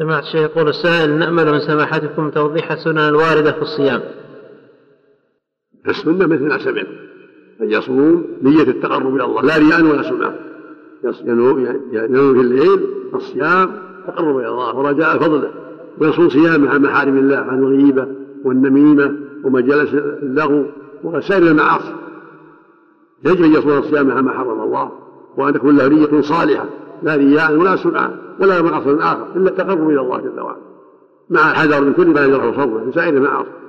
سمعت الشيخ يقول السائل نأمل من سماحتكم توضيح السنن الواردة في الصيام. السنة مثل ما سمع أن يصوم نية التقرب إلى الله لا رياء ولا سمعة ينوي في الليل الصيام تقرب إلى الله ورجاء فضله. ويصوم صيامه عن محارم الله عن الغيبة والنميمة ومجالس اللغو وسائر المعاصي. يجب أن يصوم الصيام عما حرم الله وأن تكون له نية صالحة. لا رياء ولا سمعة ولا مقصد آخر إلا التقرب إلى الله جل وعلا. مع الحذر من كل ما يجرح صومه من سائر المعاصي